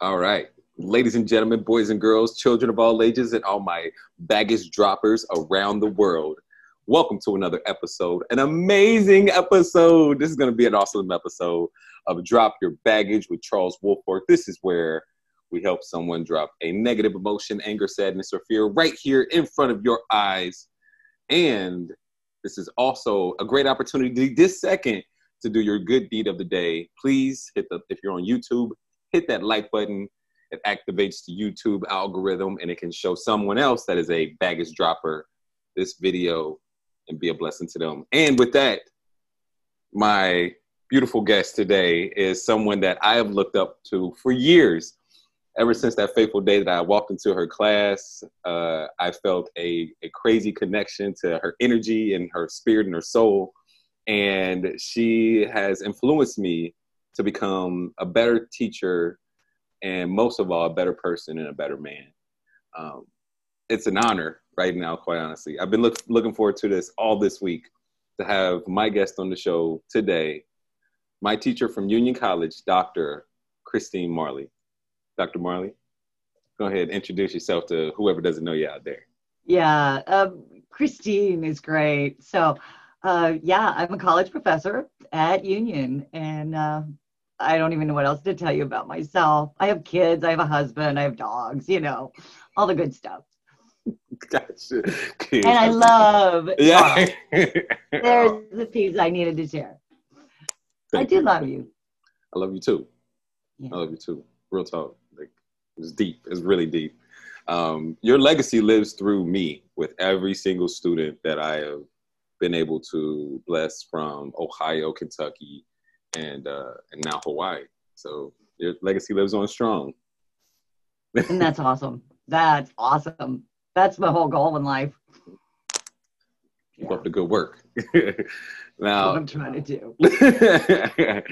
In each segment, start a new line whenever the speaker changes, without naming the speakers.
All right. Ladies and gentlemen, boys and girls, children of all ages, and all my baggage droppers around the world, welcome to another episode, an amazing episode. This is going to be an awesome episode of Drop Your Baggage with Charles Woolfork. This is where we help someone drop a negative emotion, anger, sadness, or fear right here in front of your eyes. And this is also a great opportunity this second to do your good deed of the day. Please hit the, if you're on YouTube, hit that like button. It activates the YouTube algorithm and it can show someone else that is a baggage dropper this video and be a blessing to them. And with that, my beautiful guest today is someone that I have looked up to for years. Ever since that fateful day that I walked into her class, uh, I felt a, a crazy connection to her energy and her spirit and her soul. And she has influenced me to become a better teacher and most of all, a better person and a better man. Um, it's an honor right now, quite honestly. I've been look, looking forward to this all this week to have my guest on the show today, my teacher from Union College, Dr. Christine Marley. Dr. Marley, go ahead, and introduce yourself to whoever doesn't know you out there.
Yeah, um, Christine is great. So, uh, yeah, I'm a college professor at Union, and uh, I don't even know what else to tell you about myself. I have kids, I have a husband, I have dogs, you know, all the good stuff.
Gotcha.
And I love
Yeah.
There's the piece I needed to share. I do
you.
love you.
I love you too.
Yeah.
I love you too. Real talk. Like it's deep. It's really deep. Um, your legacy lives through me with every single student that I have been able to bless from Ohio, Kentucky, and uh, and now Hawaii. So your legacy lives on strong.
And that's awesome. That's awesome. That's my whole goal in life.
Keep
Yeah,
up the good work.
what
now,
I'm trying to do.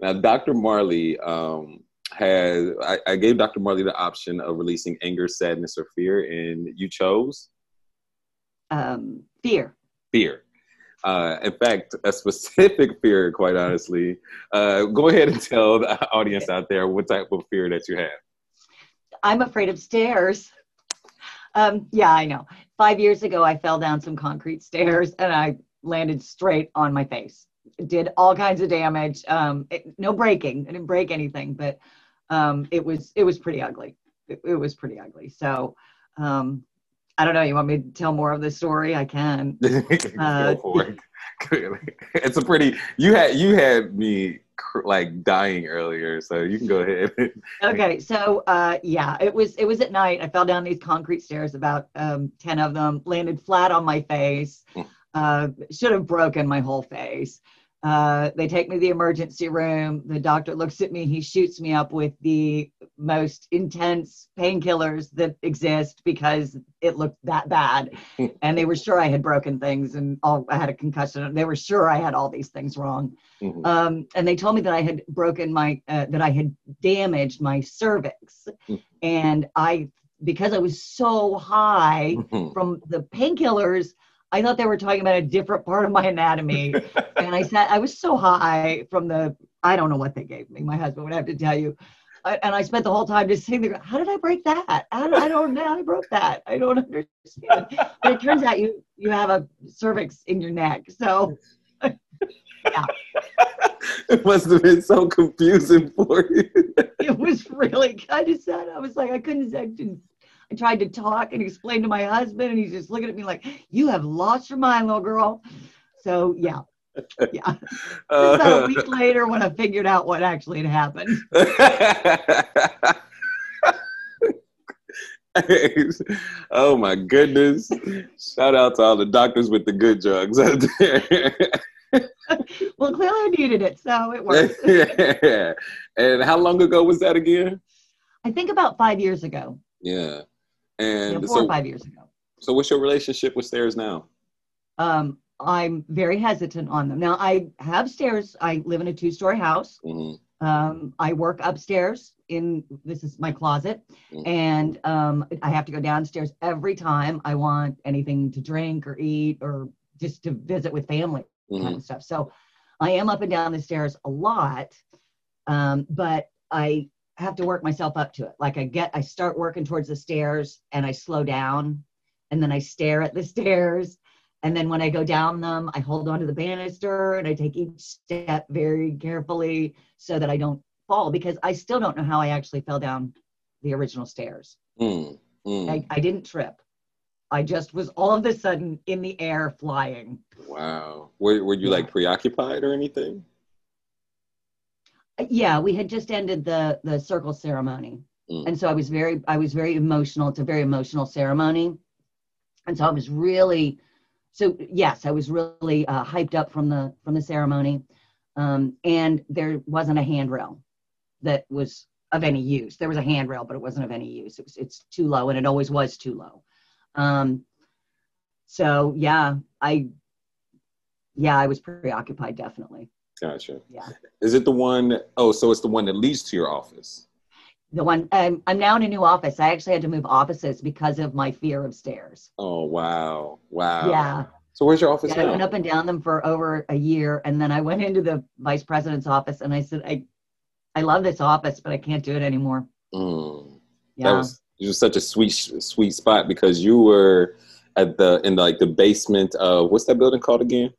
now, Dr. Marley um, has. I, I gave Dr. Marley the option of releasing anger, sadness, or fear, and you chose
Um, fear.
fear. Uh, in fact, a specific fear, quite honestly. Uh, go ahead and tell the audience out there what type of fear that you have.
I'm afraid of stairs. Um, yeah, I know. Five years ago, I fell down some concrete stairs and I landed straight on my face. Did all kinds of damage. Um, it, no breaking. I didn't break anything, but um, it was it was pretty ugly. It, it was pretty ugly. So um, I don't know. You want me to tell more of the story? I can. Uh,
Go for it. it's a pretty. You had you had me cr- like dying earlier, so you can go ahead.
okay so uh yeah it was it was at night i fell down these concrete stairs about um 10 of them landed flat on my face uh should have broken my whole face uh they take me to the emergency room the doctor looks at me he shoots me up with the most intense painkillers that exist because it looked that bad and they were sure i had broken things and all i had a concussion they were sure i had all these things wrong
Mhm.
um, and they told me that I had broken my uh, that I had damaged my cervix,
Mhm.
and I because I was so high
Mhm.
from the painkillers, I thought they were talking about a different part of my anatomy, and I said I was so high from the I don't know what they gave me. My husband would have to tell you. I, and I spent the whole time just sitting there. How did I break that? How did, I don't know. how I broke that. I don't understand. But it turns out you you have a cervix in your neck. So yeah.
it must have been so confusing for you.
it was really, I just said, I was like, I couldn't, I didn't, I tried to talk and explain to my husband, and he's just looking at me like, "You have lost your mind, little girl." So yeah, yeah. About a
Uh,
week later, when I figured out what actually had happened,
oh my goodness! Shout out to all the doctors with the good drugs out there.
well, clearly I needed it, so it worked.
yeah. And how long ago was that again?
I think about five years ago,
Yeah. And
know, four
so,
or five years ago.
so what's your relationship with stairs now?
Um, I'm very hesitant on them. Now I have stairs. I live in a two-story house.
hmm
Um, I work upstairs in this is my closet,
Mhm.
and um, I have to go downstairs every time I want anything to drink or eat or just to visit with family kind
hmm
of stuff. So I am up and down the stairs a lot, um, but I have to work myself up to it. Like I get, I start working towards the stairs and I slow down and then I stare at the stairs. And then when I go down them, I hold onto the banister and I take each step very carefully so that I don't fall because I still don't know how I actually fell down the original stairs.
Mm, mm.
I, I didn't trip. I just was all of a sudden in the air flying.
Wow. Were, were you
Yeah.
like preoccupied or anything?
Yeah we had just ended the the circle ceremony.
Mm.
and so i was very i was very emotional it's a very emotional ceremony. And so i was really so yes i was really uh, hyped up from the from the ceremony. Um, and there wasn't a handrail that was of any use. There was a handrail but it wasn't of any use. It was it's too low and it always was too low. Um, so yeah i yeah i was preoccupied definitely
Gotcha.
yeah
Is it the one oh so it's the one that leads to your office?
the one um, i'm now in a new office i actually had to move offices because of my fear of stairs
Oh wow. Wow.
yeah,
So where's your office
yeah i went up and down them for over a year and then i went into the vice president's office and i said i i love this office but i can't do it anymore
Mm.
yeah
That was it was such a sweet sweet spot because you were at the in like the basement of what's that building called again?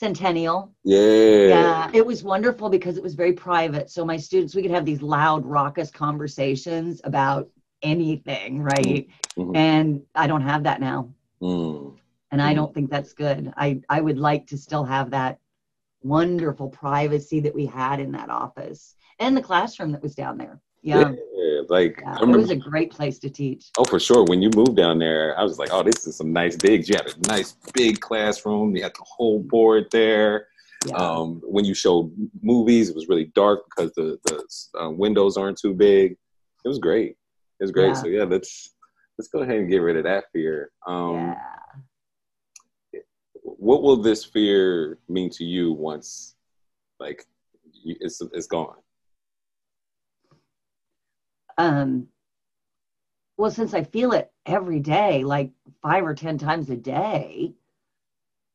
Centennial
Yeah.
yeah it was wonderful because it was very private so my students we could have these loud raucous conversations about anything right
Mhm.
and i don't have that now
Mm.
and I don't think that's good. I I would like to still have that wonderful privacy that we had in that office and the classroom that was down there. Yeah,
Yeah, Like
yeah.
I
it was a great place to teach.
Oh, for sure. When you moved down there, I was like, oh, this is some nice digs. You had a nice big classroom. You had the whole board there.
Yeah,
Um, when you showed movies, it was really dark because the, the uh, windows aren't too big. It was great. It was great. So yeah, let's let's go ahead and get rid of that fear. Um,
yeah.
What will this fear mean to you once, like, you, it's it's gone?
Um, well, since I feel it every day, like five or ten times a day,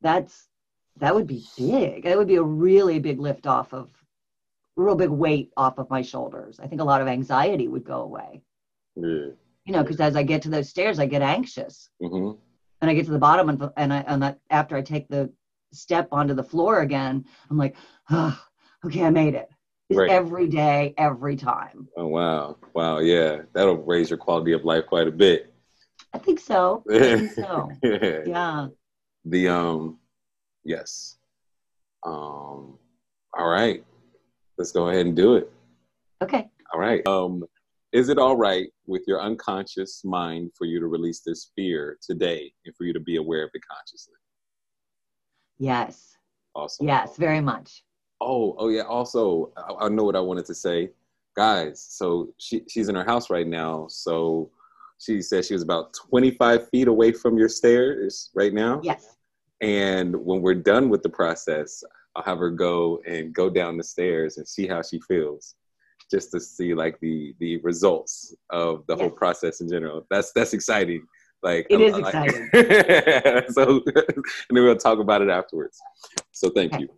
that's that would be big. That would be a really big lift off of, real big weight off of my shoulders. I think a lot of anxiety would go away.
Yeah.
You know, because as I get to those stairs, I get anxious.
hmm
and I get to the bottom and and I and that after I take the step onto the floor again, I'm like, oh, okay, I made it.
Right.
every day, every time.
Oh wow, wow, yeah, that'll raise your quality of life quite a bit.
I think so. I think so.
yeah.
Yeah.
The um, yes. Um, all right. Let's go ahead and do it.
Okay.
All right. Um, is it all right with your unconscious mind for you to release this fear today and for you to be aware of it consciously?
Yes.
Awesome.
Yes. Very much.
Oh, oh yeah. Also, I, I know what I wanted to say, guys. So she she's in her house right now. So she said she was about 25 feet away from your stairs right now.
Yes.
And when we're done with the process, I'll have her go and go down the stairs and see how she feels, just to see like the the results of the whole process in general. That's that's exciting. Like
It
I-
is
I like-
exciting.
so, and then we'll talk about it afterwards. So thank
Okay.
you.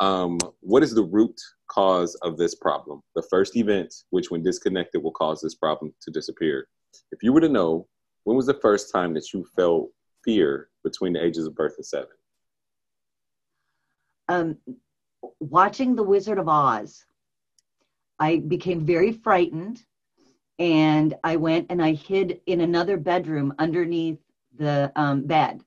Um, what is the root cause of this problem? The first event, which when disconnected will cause this problem to disappear. If you were to know, when was the first time that you felt fear between the ages of birth and seven?
Um, watching The Wizard of Oz, I became very frightened, and I went and I hid in another bedroom underneath the um, bed.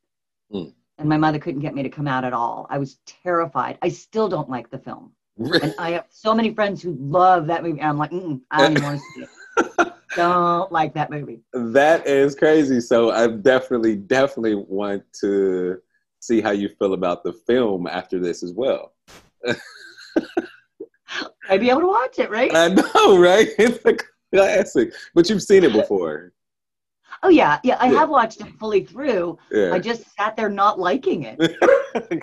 Hmm.
And my mother couldn't get me to come out at all. I was terrified. I still don't like the film. And I have so many friends who love that movie. I'm like, I don't want to see it. Don't like that movie.
that is crazy. So I definitely, definitely want to see how you feel about the film after this as well.
I'd be able to watch it, right?
I know, right? It's a classic, but you've seen it before.
Oh yeah, yeah. I
Yeah.
have watched it fully through.
Yeah.
I just sat there not liking it.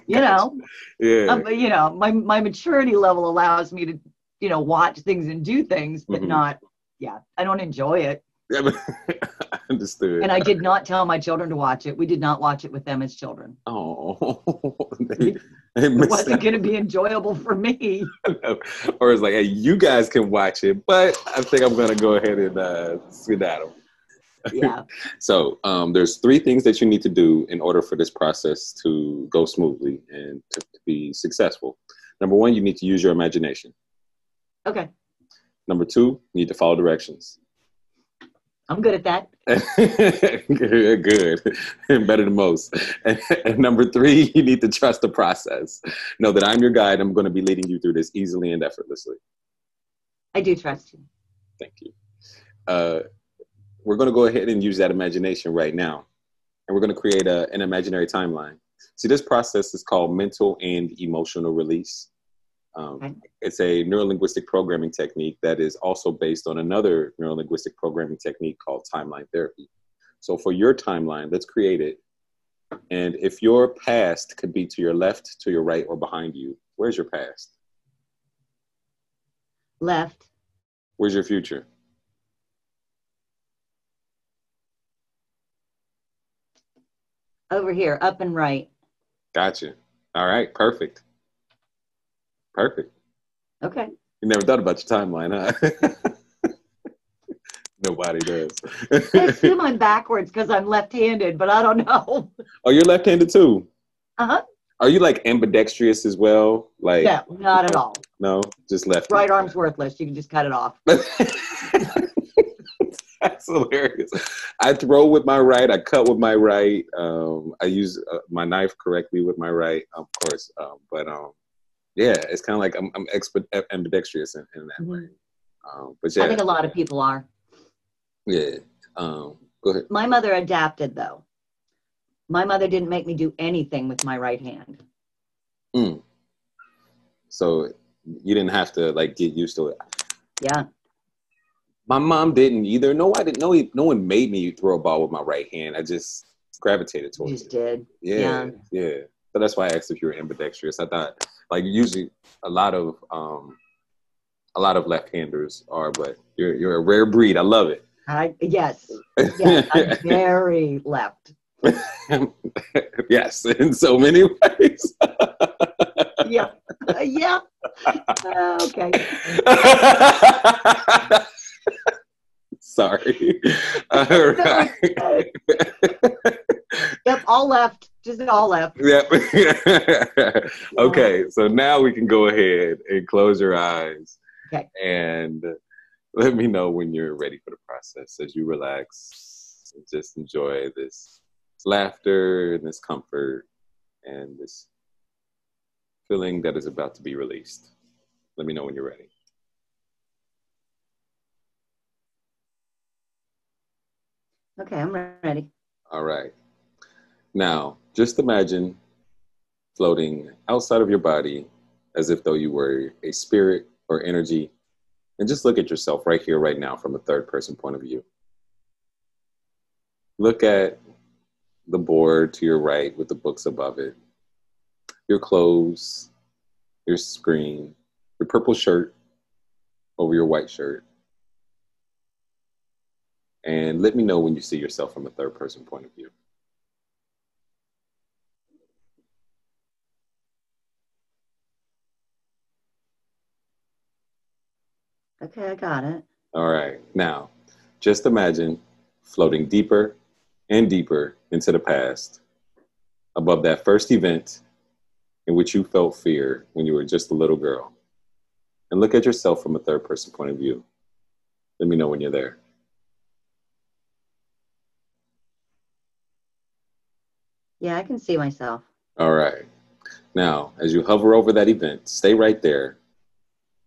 You know,
yeah.
Um, but, you know, my my maturity level allows me to, you know, watch things and do things, but
Mhm.
not. Yeah, I don't enjoy it,
Yeah, but- I understood.
and I did not tell my children to watch it. We did not watch it with them as children.
oh, they,
it wasn't going to be enjoyable for me.
or it's like, hey, you guys can watch it, but I think I'm going to go ahead and uh, skedaddle.
Yeah.
so um, there's three things that you need to do in order for this process to go smoothly and to, to be successful. Number one, you need to use your imagination.
Okay.
Number two, you need to follow directions.
I'm good at that.
good, good. Better than most. And, and, number three, you need to trust the process. Know that I'm your guide. I'm going to be leading you through this easily and effortlessly.
I do trust you.
Thank you. Uh, we're going to go ahead and use that imagination right now. And we're going to create a, an imaginary timeline. See, this process is called mental and emotional release. Um. It's a neurolinguistic programming technique that is also based on another neurolinguistic programming technique called timeline therapy. So, for your timeline, let's create it. And if your past could be to your left, to your right, or behind you, where's your past?
Left.
Where's your future?
Over here, up and right.
Gotcha. All right, perfect. Perfect.
Okay.
You never thought about your timeline, huh? Nobody does.
I assume I'm backwards because I'm left-handed, but I don't know.
Oh, you're left-handed too.
Uh huh.
Are you like ambidextrous as well? Like
no, not at all.
No, just left.
Right arm's worthless. You can just cut it off.
That's hilarious. I throw with my right. I cut with my right. Um, I use uh, my knife correctly with my right, of course. Um, but um, yeah, it's kind of like I'm, I'm expert, ambidextrous in, in that mm-hmm. way. Um, but yeah,
I think a lot of people are.
Yeah. Um, go ahead.
My mother adapted though. My mother didn't make me do anything with my right hand.
Mm. So you didn't have to like get used to it.
Yeah.
My mom didn't either. No, I didn't. No, no one made me throw a ball with my right hand. I just gravitated towards
you
it.
did.
Yeah, yeah. yeah. So that's why I asked if you were ambidextrous. I thought like usually a lot of um, a lot of left-handers are, but you're you're a rare breed. I love it.
I yes, yes, I'm very left.
yes, in so many ways.
yeah, uh, yeah. Uh, okay.
Sorry. All right.
yep, all left. Just all left.
Yep. okay, so now we can go ahead and close your eyes.
Okay.
And let me know when you're ready for the process as you relax and just enjoy this laughter and this comfort and this feeling that is about to be released. Let me know when you're ready.
Okay, I'm ready.
All right. Now, just imagine floating outside of your body as if though you were a spirit or energy, and just look at yourself right here, right now, from a third person point of view. Look at the board to your right with the books above it, your clothes, your screen, your purple shirt over your white shirt, and let me know when you see yourself from a third person point of view.
Okay, I got it.
All right. Now, just imagine floating deeper and deeper into the past, above that first event in which you felt fear when you were just a little girl. And look at yourself from a third person point of view. Let me know when you're there.
Yeah, I can see myself.
All right. Now, as you hover over that event, stay right there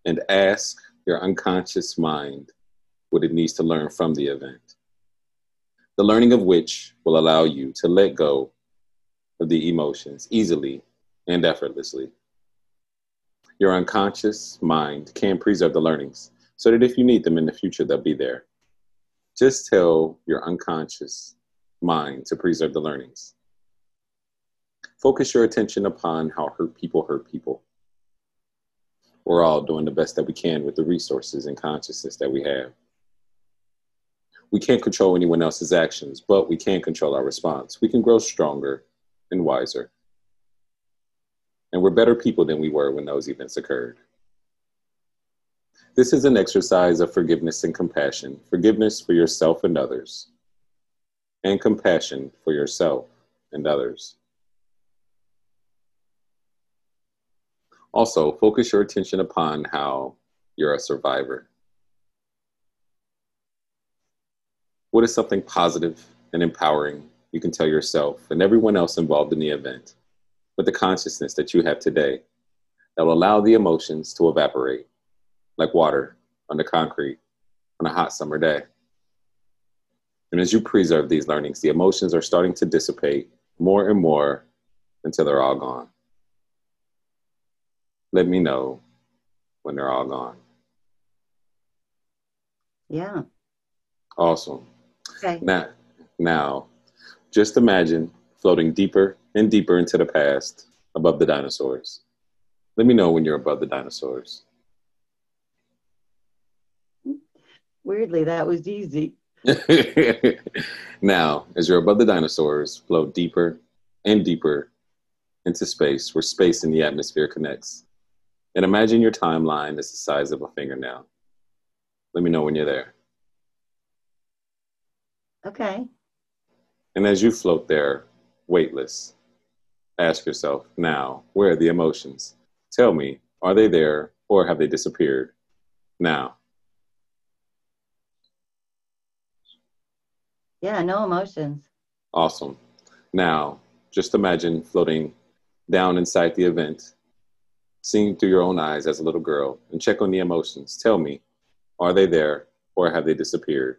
and ask your unconscious mind what it needs to learn from the event. The learning of which will allow you to let go of the emotions easily and effortlessly. Your unconscious mind can preserve the learnings so that if you need them in the future, they'll be there. Just tell your unconscious mind to preserve the learnings. Focus your attention upon how hurt people hurt people. We're all doing the best that we can with the resources and consciousness that we have. We can't control anyone else's actions, but we can control our response. We can grow stronger and wiser. And we're better people than we were when those events occurred. This is an exercise of forgiveness and compassion forgiveness for yourself and others, and compassion for yourself and others. Also, focus your attention upon how you're a survivor. What is something positive and empowering you can tell yourself and everyone else involved in the event with the consciousness that you have today that will allow the emotions to evaporate like water on the concrete on a hot summer day? And as you preserve these learnings, the emotions are starting to dissipate more and more until they're all gone let me know when they're all gone.
Yeah.
Awesome.
Okay.
Now, now, just imagine floating deeper and deeper into the past above the dinosaurs. Let me know when you're above the dinosaurs.
Weirdly, that was easy.
now, as you're above the dinosaurs, float deeper and deeper into space where space and the atmosphere connects. And imagine your timeline is the size of a fingernail. Let me know when you're there.
Okay.
And as you float there, weightless, ask yourself now, where are the emotions? Tell me, are they there or have they disappeared? Now.
Yeah, no emotions.
Awesome. Now, just imagine floating down inside the event seeing through your own eyes as a little girl and check on the emotions. Tell me, are they there or have they disappeared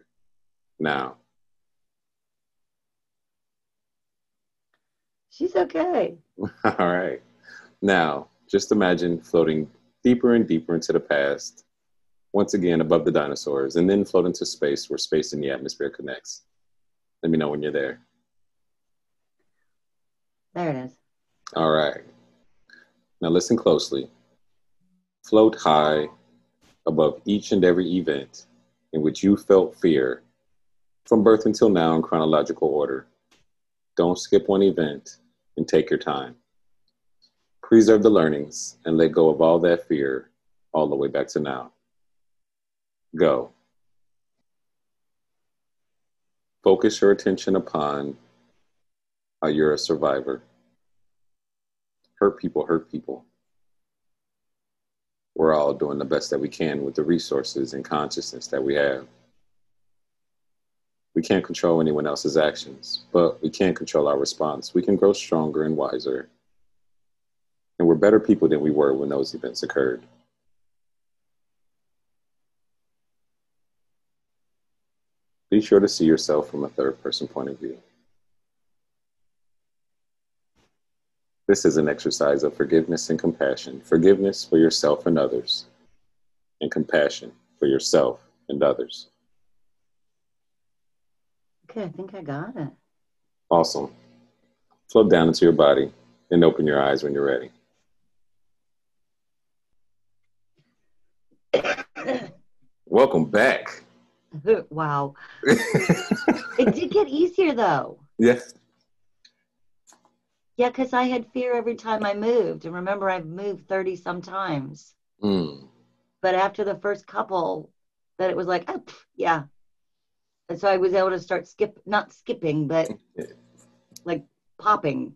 now?
She's okay.
All right. Now, just imagine floating deeper and deeper into the past, once again above the dinosaurs, and then float into space where space and the atmosphere connects. Let me know when you're there.
There it is.
All right. Now listen closely. Float high above each and every event in which you felt fear from birth until now in chronological order. Don't skip one event and take your time. Preserve the learnings and let go of all that fear all the way back to now. Go. Focus your attention upon how you're a survivor hurt people hurt people. We're all doing the best that we can with the resources and consciousness that we have. We can't control anyone else's actions, but we can control our response. We can grow stronger and wiser. And we're better people than we were when those events occurred. Be sure to see yourself from a third person point of view. This is an exercise of forgiveness and compassion. Forgiveness for yourself and others, and compassion for yourself and others.
Okay, I think I got it.
Awesome. Float down into your body and open your eyes when you're ready. Welcome back.
wow. it did get easier though.
Yes.
Yeah, because I had fear every time I moved. And remember, I've moved 30 sometimes.
Mm.
But after the first couple, that it was like, oh, pff, yeah. And so I was able to start skip, not skipping, but like popping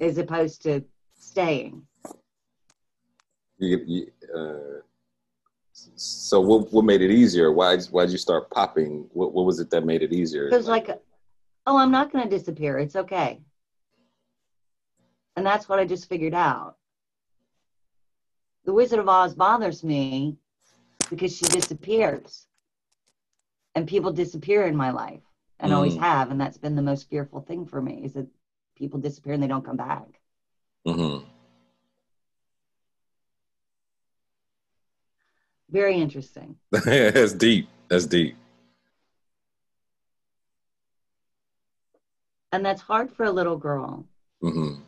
as opposed to staying.
You, you, uh, so what, what made it easier? Why why'd you start popping? What, what was it that made it easier?
Because like, oh, I'm not going to disappear. It's okay. And that's what I just figured out. The Wizard of Oz bothers me because she disappears. And people disappear in my life and mm. always have. And that's been the most fearful thing for me is that people disappear and they don't come back.
Mm-hmm.
Very interesting.
that's deep. That's deep.
And that's hard for a little girl.
Mm-hmm.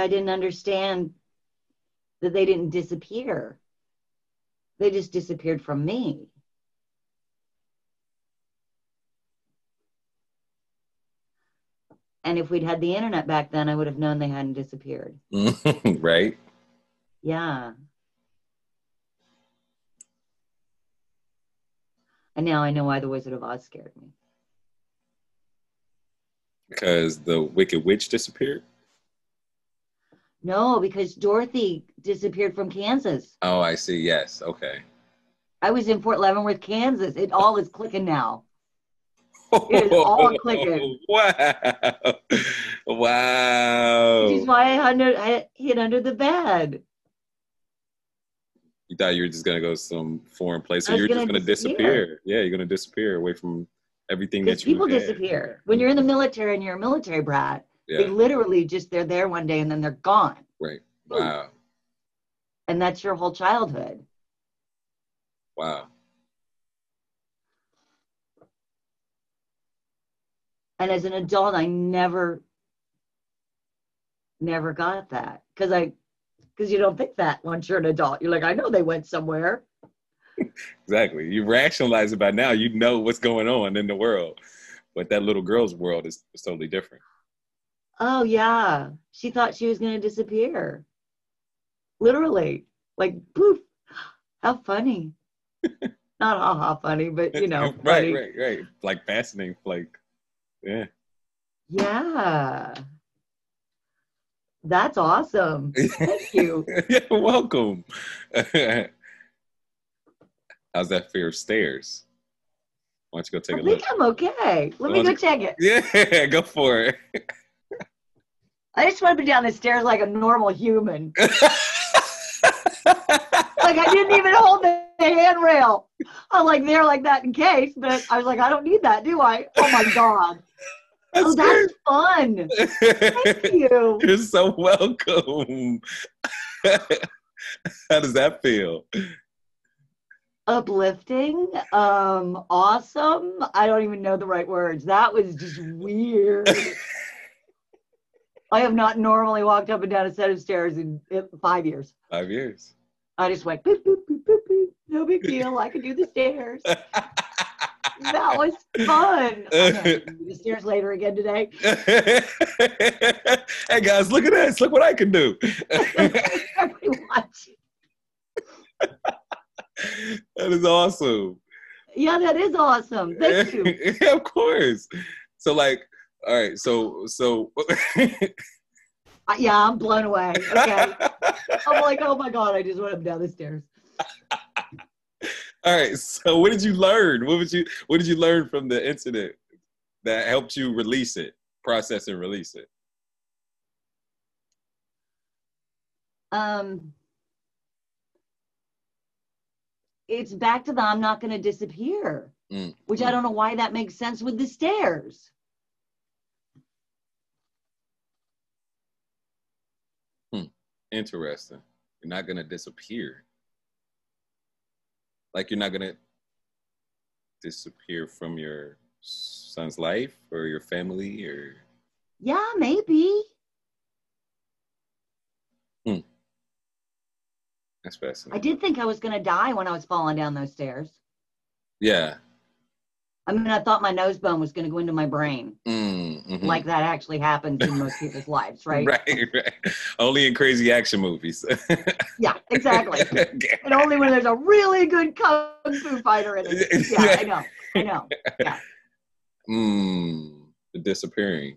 I didn't understand that they didn't disappear. They just disappeared from me. And if we'd had the internet back then, I would have known they hadn't disappeared.
right?
Yeah. And now I know why the Wizard of Oz scared me.
Because the Wicked Witch disappeared?
No, because Dorothy disappeared from Kansas.
Oh, I see. Yes. Okay.
I was in Fort Leavenworth, Kansas. It all is clicking now. It is all clicking.
Wow. Wow.
Which is why I, under, I hid under the bed.
You thought you were just gonna go some foreign place, or you're just
gonna
gonna disappear. Yeah, you're gonna disappear away from everything that you
people
had.
disappear. When you're in the military and you're a military brat, they literally just, they're there one day and then they're gone.
Right. Wow.
And that's your whole childhood.
Wow.
And as an adult, I never, never got that because I, because you don't think that once you're an adult. You're like, I know they went somewhere.
Exactly. You rationalize it by now. You know what's going on in the world, but that little girl's world is, is totally different.
Oh yeah, she thought she was going to disappear. Literally, like poof. How funny. Not ha ha funny, but you know,
right,
funny.
right, right. Like fascinating. Like, yeah.
Yeah. That's awesome. Thank you.
You're welcome. How's that fear of stairs? Why don't you go take
I
a
think
look?
I'm okay. Let me go check it.
Yeah, go for it.
I just want to be down the stairs like a normal human. Like I didn't even hold the handrail. I'm like there like that in case, but I was like, I don't need that, do I? Oh my god. oh, that's fun. Thank you.
You're so welcome. How does that feel?
Uplifting, um, awesome. I don't even know the right words. That was just weird. I have not normally walked up and down a set of stairs in five years.
Five years.
I just went boop, boop, boop, boop, boop. No big deal. I can do the stairs. That was fun. I'm gonna do the stairs later again today.
hey guys, look at this. Look what I can do. That is awesome.
Yeah, that is awesome. Thank you.
yeah, of course. So like, all right, so so
Uh, Yeah, I'm blown away. Okay. I'm like, oh my God, I just went up down the stairs.
all right, so what did you learn? What would you what did you learn from the incident that helped you release it, process and release it?
Um, it's back to the I'm not going to disappear,
Mm,
which I don't know why that makes sense with the stairs.
Interesting. You're not gonna disappear. Like you're not gonna disappear from your son's life or your family or
Yeah, maybe.
Hmm.
that's
fascinating I
did think I was going to die when I was falling down those stairs.
Yeah.
I mean, I thought my nose bone was going to go into my brain,
Mm, mhm.
like that actually happens in most people's lives, right?
right, right. Only in crazy action movies.
Yeah, exactly. and only when there's a really good kung fu fighter in it. Yeah, I know. I know.
mm, the disappearing.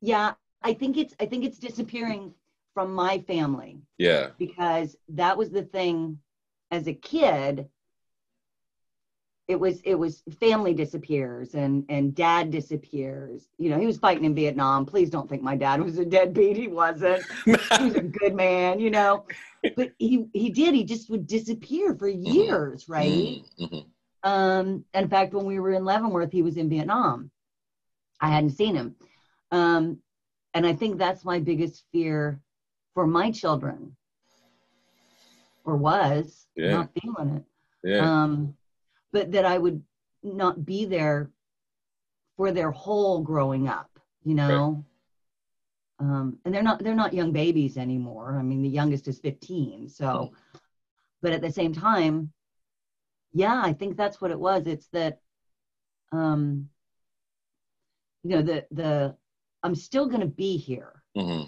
Yeah, I think it's I think it's disappearing from my family
Yeah.
because that was the thing as a kid it was it was family disappears and and dad disappears you know he was fighting in vietnam please don't think my dad was a deadbeat he wasn't he was a good man you know but he he did he just would disappear for years right
Mhm.
um, in fact, when we were in Leavenworth, he was in Vietnam. I hadn't seen him. Um, and I think that's my biggest fear for my children, or was
Yeah.
not feeling it.
Yeah.
Um, but that I would not be there for their whole growing up, you know. Um, and they're not they're not young babies anymore. I mean, the youngest is 15. So, but at the same time, yeah, I think that's what it was. It's that, um, you know, the the I'm still going to be here.
hmm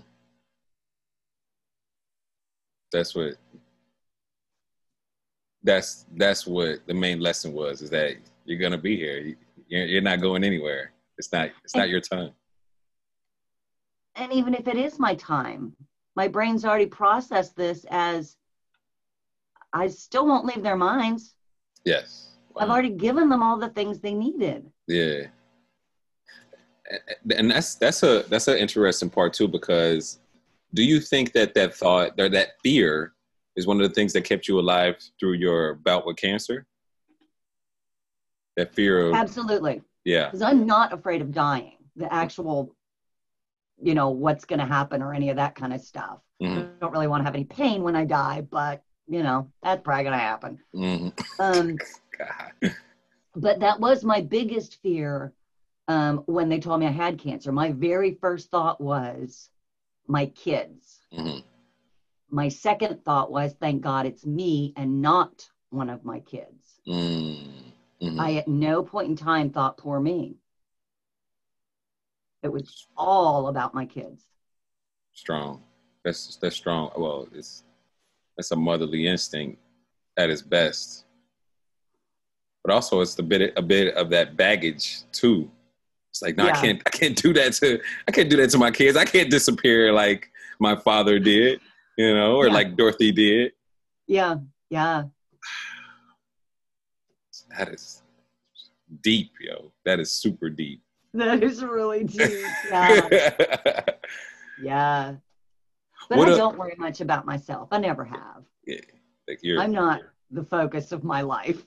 That's what. That's that's what the main lesson was: is that you're gonna be here. You're, you're not going anywhere. It's not. It's not your time.
And even if it is my time, my brain's already processed this as I still won't leave their minds.
Yes.
I've already given them all the things they needed.
Yeah. And- And that's that's a that's an interesting part too because do you think that that thought or that fear is one of the things that kept you alive through your bout with cancer? That fear of
Absolutely.
yeah.
Because I'm not afraid of dying, the actual, you know, what's going to happen or any of that kind of stuff.
Mhm.
I don't really want to have any pain when I die, but, you know, that's probably going to happen.
hmm
Um,
God.
but that was my biggest fear um, when they told me I had cancer. My very first thought was my kids.
hmm
My second thought was, thank God it's me and not one of my kids.
Mm-hmm.
I at no point in time thought poor me. It was all about my kids.
strong. That's that's strong. Well, it's that's a motherly instinct at its best. But also, it's the bit a bit of that baggage too. It's like, no, I can't, I can't do that to, I can't do that to my kids. I can't disappear like my father did, you know, or
Yeah.
like Dorothy did.
Yeah, yeah.
That is deep, yo. That is super deep.
That is really deep. Yeah, yeah. But
What
I
a-
don't worry much about myself. I never have.
yeah, like you're,
I'm not the focus of my life.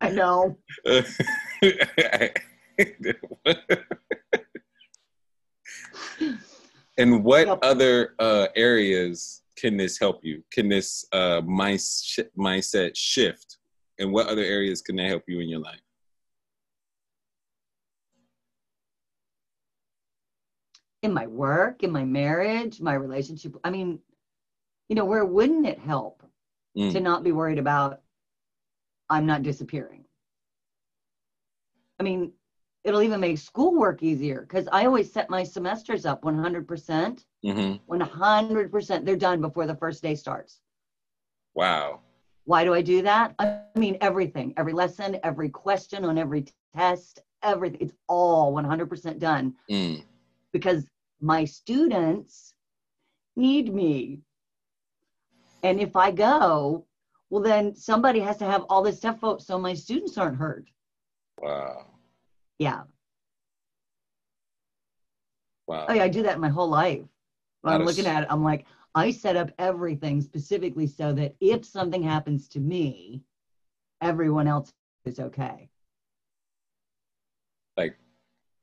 I know.
and what other uh, areas can this help you? Can this uh, mind sh- mindset shift? And what other areas can that help you in your life?
In my work, in my marriage, my relationship. I mean, you know, where wouldn't it help
Mm.
to not be worried about I'm not disappearing? I mean, it'll even make schoolwork easier because I always set my semesters up 100%.
hmm
100%. They're done before the first day starts.
Wow.
Why do I do that? I mean, everything, every lesson, every question on every test, everything. It's all 100% done
Mm.
because my students need me. And if I go, well, then somebody has to have all this stuff out so my students aren't hurt.
Wow.
Yeah.
Wow.
Oh, yeah, I do that my whole life. When I'm
is-
looking at it, I'm like, I set up everything specifically so that if something happens to me, everyone else is okay.
Like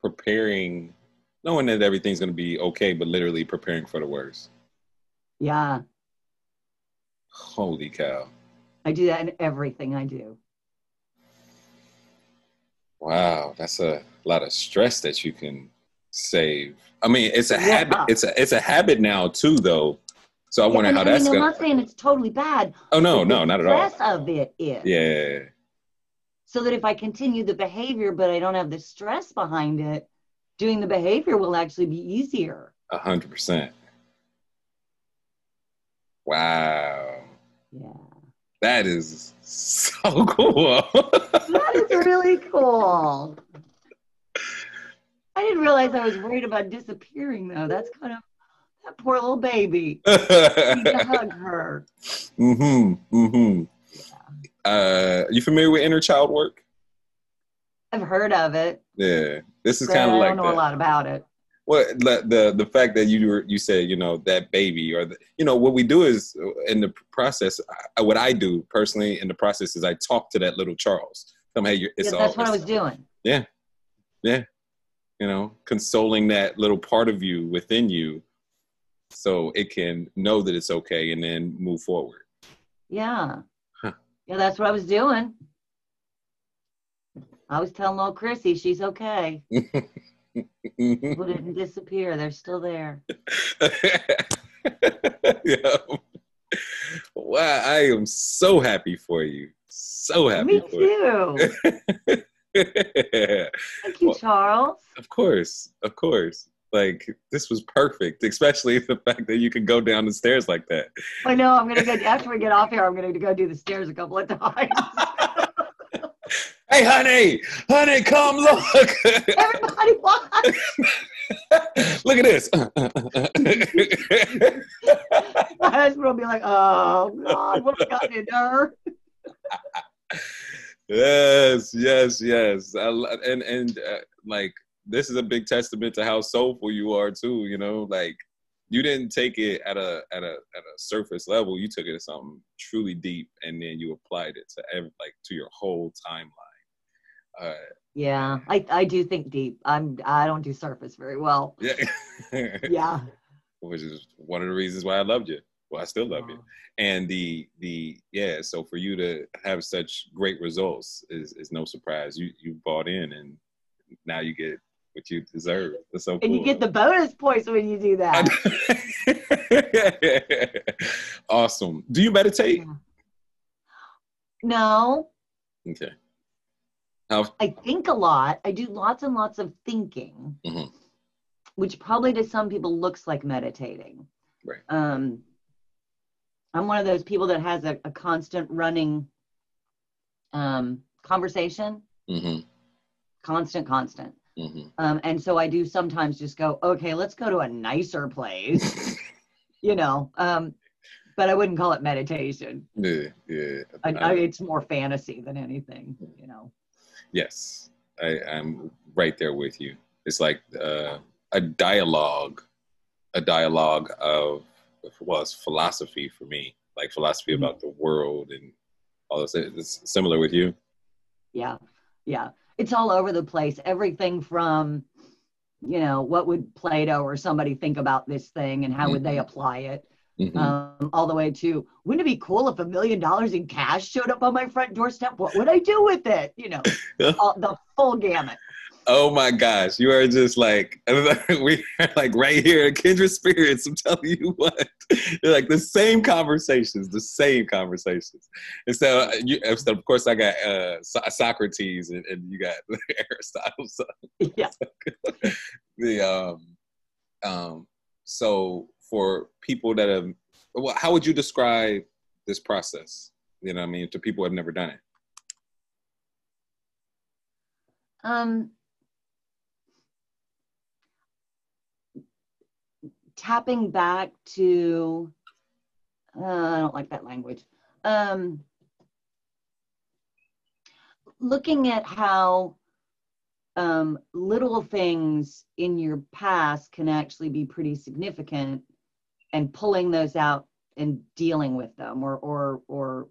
preparing, knowing that everything's going to be okay, but literally preparing for the worst.
Yeah,
Holy cow.
I do that in everything I do.
Wow, that's a lot of stress that you can save. I mean, it's a
Yeah.
habit. It's a it's a habit now too, though. So I
Yeah,
wonder
and
how
I
that's
mean, I'm
gonna.
not saying it's totally bad.
Oh no, no, not at all.
stress of it is.
Yeah,
So that if I continue the behavior, but I don't have the stress behind it, doing the behavior will actually be easier.
a hundred percent. Wow,
Yeah.
That is so cool.
That is really cool. I didn't realize I was worried about disappearing though. That's kind of that poor little baby. I need to hug her.
mm-hmm. Mm-hmm. Uh, you familiar with inner child work?
I've heard of it.
Yeah, this is kind of like I
don't know
that.
a lot about it.
Well, the the the fact that you were you said you know that baby or the, you know what we do is uh, in the process. I, what I do personally in the process is I talk to that little Charles. Tell him, hey, it's
Yeah,
all.
that's what I was doing.
Yeah, yeah, you know, consoling that little part of you within you, so it can know that it's okay and then move forward.
Yeah.
Huh.
Yeah, that's what I was doing. I was telling little Chrissy she's okay.
Mm-hmm.
People didn't disappear. They're still there.
yeah. Wow, I am so happy for you. So happy
Me
for you.
too. Thank you,
Well,
Charles.
Of course, of course. Like this was perfect, especially the fact that you could go down the stairs like that.
I know I'm gonna go after we get off here. I'm gonna go do the stairs a couple of times.
Hey, honey, honey, come look.
Everybody, watch.
look at this.
My husband will be like, "Oh God, what have I gotten into her?"
yes, yes, yes. I, and and uh, like this is a big testament to how soulful you are too. You know, like you didn't take it at a at a at a surface level. You took it to something truly deep, and then you applied it to every, like to your whole timeline. Uh,
Yeah, I I do think deep. I'm I don't do surface very well.
yeah,
Yeah.
which is one of the reasons why I loved you. Well, I still love you. and the the yeah so for you to have such great results is is no surprise you you bought in and now you get what you deserve that's so
And you get the bonus points when you do that.
awesome do you meditate
No,
okay how
I think a lot. I do lots and lots of thinking,
Mhm.
which probably to some people looks like meditating.
Right.
Um, I'm one of those people that has a, a constant running um, conversation,
hmm
constant, constant.
hmm
Um, and so I do sometimes just go, okay, let's go to a nicer place, you know. Um, but I wouldn't call it meditation.
yeah yeah
I-
I,
it's more fantasy than anything, you know.
Yes I, i'm right there with you it's like uh, a dialogue a dialogue of well it's philosophy for me like philosophy
Mhm.
about the world and all this it's similar with you
Yeah, yeah. It's all over the place. Everything from, you know, what would Plato or somebody think about this thing and how would they apply it,
Mhm.
um, all the way to wouldn't it be cool if a million dollars in cash showed up on my front doorstep? What would I do with it? You know, all, the full gamut.
oh my gosh you are just like we are like right here in kindred spirits i'm telling you what They're like the same conversations the same conversations and so uh, you so of course i got uh So- socrates and, and you got aristotle so
Yeah.
the um um so for people that have well, how would you describe this process? You know what i mean? To people who have never done it.
Um, tapping back to, uh, I don't like that language. Um, looking at how um, little things in your past can actually be pretty significant and pulling those out and dealing with them or, or, or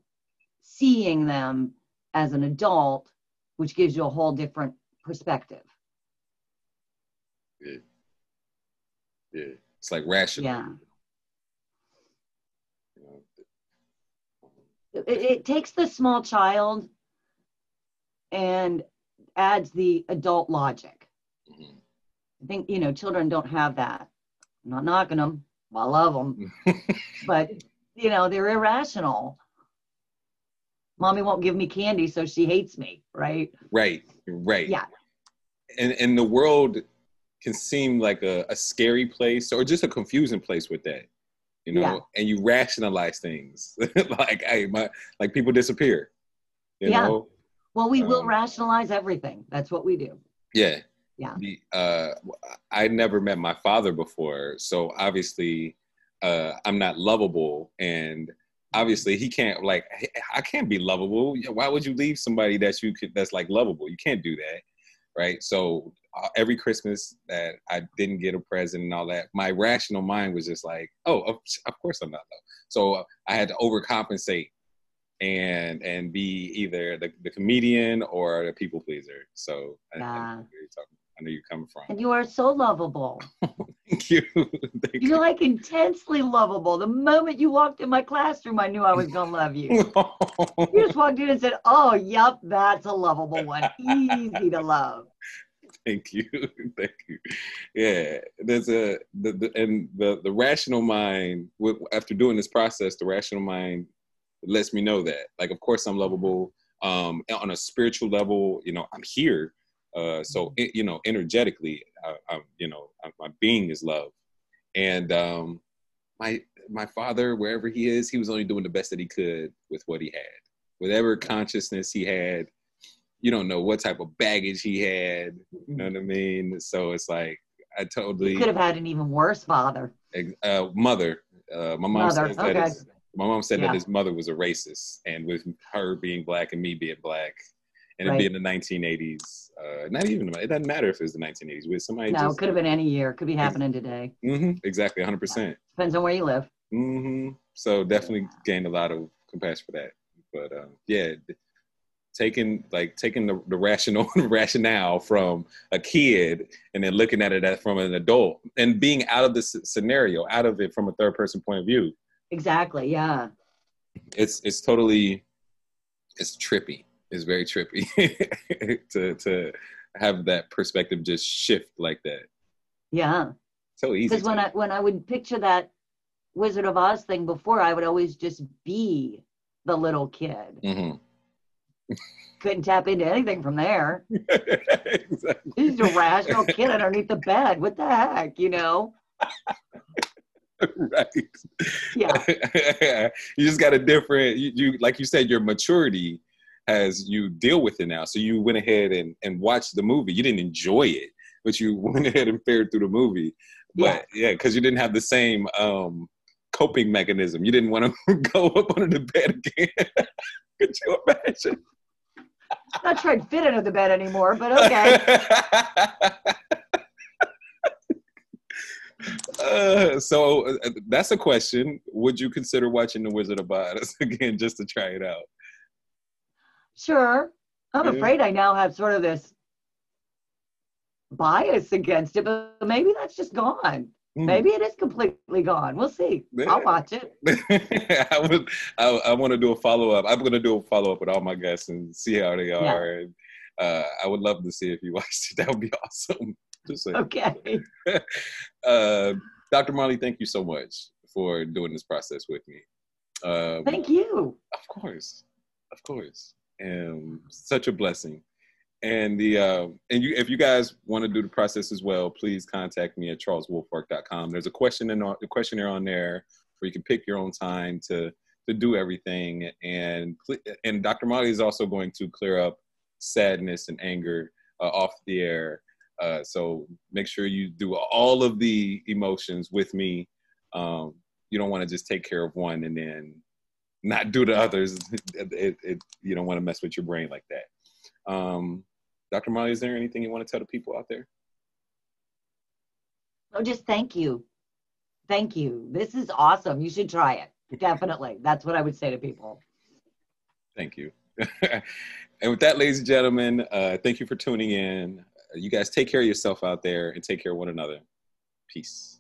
seeing them as an adult, which gives you a whole different perspective.
yeah yeah it's like rational
Yeah. It, it takes the small child and adds the adult logic.
Mhm.
I think, you know, children don't have that. I'm not knocking them. I love them, but, you know, they're irrational. Mommy won't give me candy, so she hates me, right?
Right, right.
Yeah.
And and the world can seem like a, a scary place or just a confusing place with that. You know,
Yeah.
and you rationalize things. like, hey, my like people disappear. You
Yeah.
know?
Well, we will
Um,
rationalize everything. That's what we do.
Yeah.
Yeah.
The, uh, I never met my father before, so obviously, uh, I'm not lovable, and obviously, he can't like I can't be lovable. Why would you leave somebody that you could that's like lovable? You can't do that, right? So uh, every Christmas that I didn't get a present and all that, my rational mind was just like, oh, of, of course I'm not loved. So uh, I had to overcompensate and and be either the, the comedian or the people pleaser. So I, I, I know you're coming from.
And you are so lovable.
Thank you. Thank
You're like intensely lovable. The moment you walked in my classroom, I knew I was going to love you.
you.
You just walked in and said, "Oh, yep, that's a lovable one. Easy to love."
Thank you. Thank you. Yeah, there's a the, the and the the rational mind. After doing this process, the rational mind lets me know that, like, of course, I'm lovable. Um, on a spiritual level, you know, I'm here. Uh, so
Mm-hmm.
it, you know, energetically, I, I'm, you know, I, my being is love, and um, my my father, wherever he is, he was only doing the best that he could with what he had, whatever consciousness he had. You don't know what type of baggage he had. You know what I mean? So it's like I totally
You could have had an even worse father.
uh, mother. Uh, my mom
Mother,
says that
okay.
his, my mom said
Yeah.
that his mother was a racist, and with her being black and me being black, and
Right.
it being the 1980s, uh, not even it doesn't matter if it was the 1980s. With somebody
No, it could have been any year. It Could be happening today.
Mm-hmm, exactly 100. percent
Depends on where you live.
Mm-hmm. So definitely gained a lot of compassion for that. But uh, yeah, taking like taking the, the rational rationale from a kid and then looking at it as from an adult and being out of the scenario, out of it from a third person point of view.
Exactly. Yeah.
It's it's totally it's trippy. It's very trippy to to have that perspective just shift like that.
Yeah.
So easy.
Because when I when I would picture that Wizard of Oz thing before, I would always just be the little kid.
Mhm.
Couldn't tap into anything from there.
exactly.
He's a rational kid underneath the bed. What the heck, you know?
right.
Yeah.
you just got a different you, you like you said your maturity has you deal with it now. So you went ahead and and watched the movie. You didn't enjoy it but you went ahead and fared through the movie. But yeah. because you didn't have the same um coping mechanism. You didn't want to go up under the bed again. Could you imagine?
Not trying to fit under the bed anymore, but okay.
Uh, so uh, that's a question. Would you consider watching The Wizard of Oz again just to try it out?
Sure. I'm
Yeah.
afraid I now have sort of this bias against it, but maybe that's just gone.
Hmm.
Maybe it is completely gone. We'll see.
Yeah.
I'll watch it.
I would. I, I want to do a follow up. I'm going to do a follow up with all my guests and see how they are. And uh, I would love to see if you watched it. That would be awesome. Just.
Okay.
Uh, Dr. Marley, thank you so much for doing this process with me. Um,
Thank you.
Of course, of course, and such a blessing. And the uh, and you, if you guys want to do the process as well, please contact me at charleswolfark.com. There's a question in a questionnaire on there where you can pick your own time to to do everything. And and Dr. Molly is also going to clear up sadness and anger uh, off the air. Uh, so make sure you do all of the emotions with me. Um, you don't want to just take care of one and then not do to others. It, it, it, you don't want to mess with your brain like that. Um, Dr. Molly, is there anything you want to tell the people out there?
Oh, just thank you. Thank you. This is awesome. You should try it. Definitely. That's what I would say to people.
Thank you. and with that, ladies and gentlemen, uh, thank you for tuning in. You guys take care of yourself out there and take care of one another. Peace.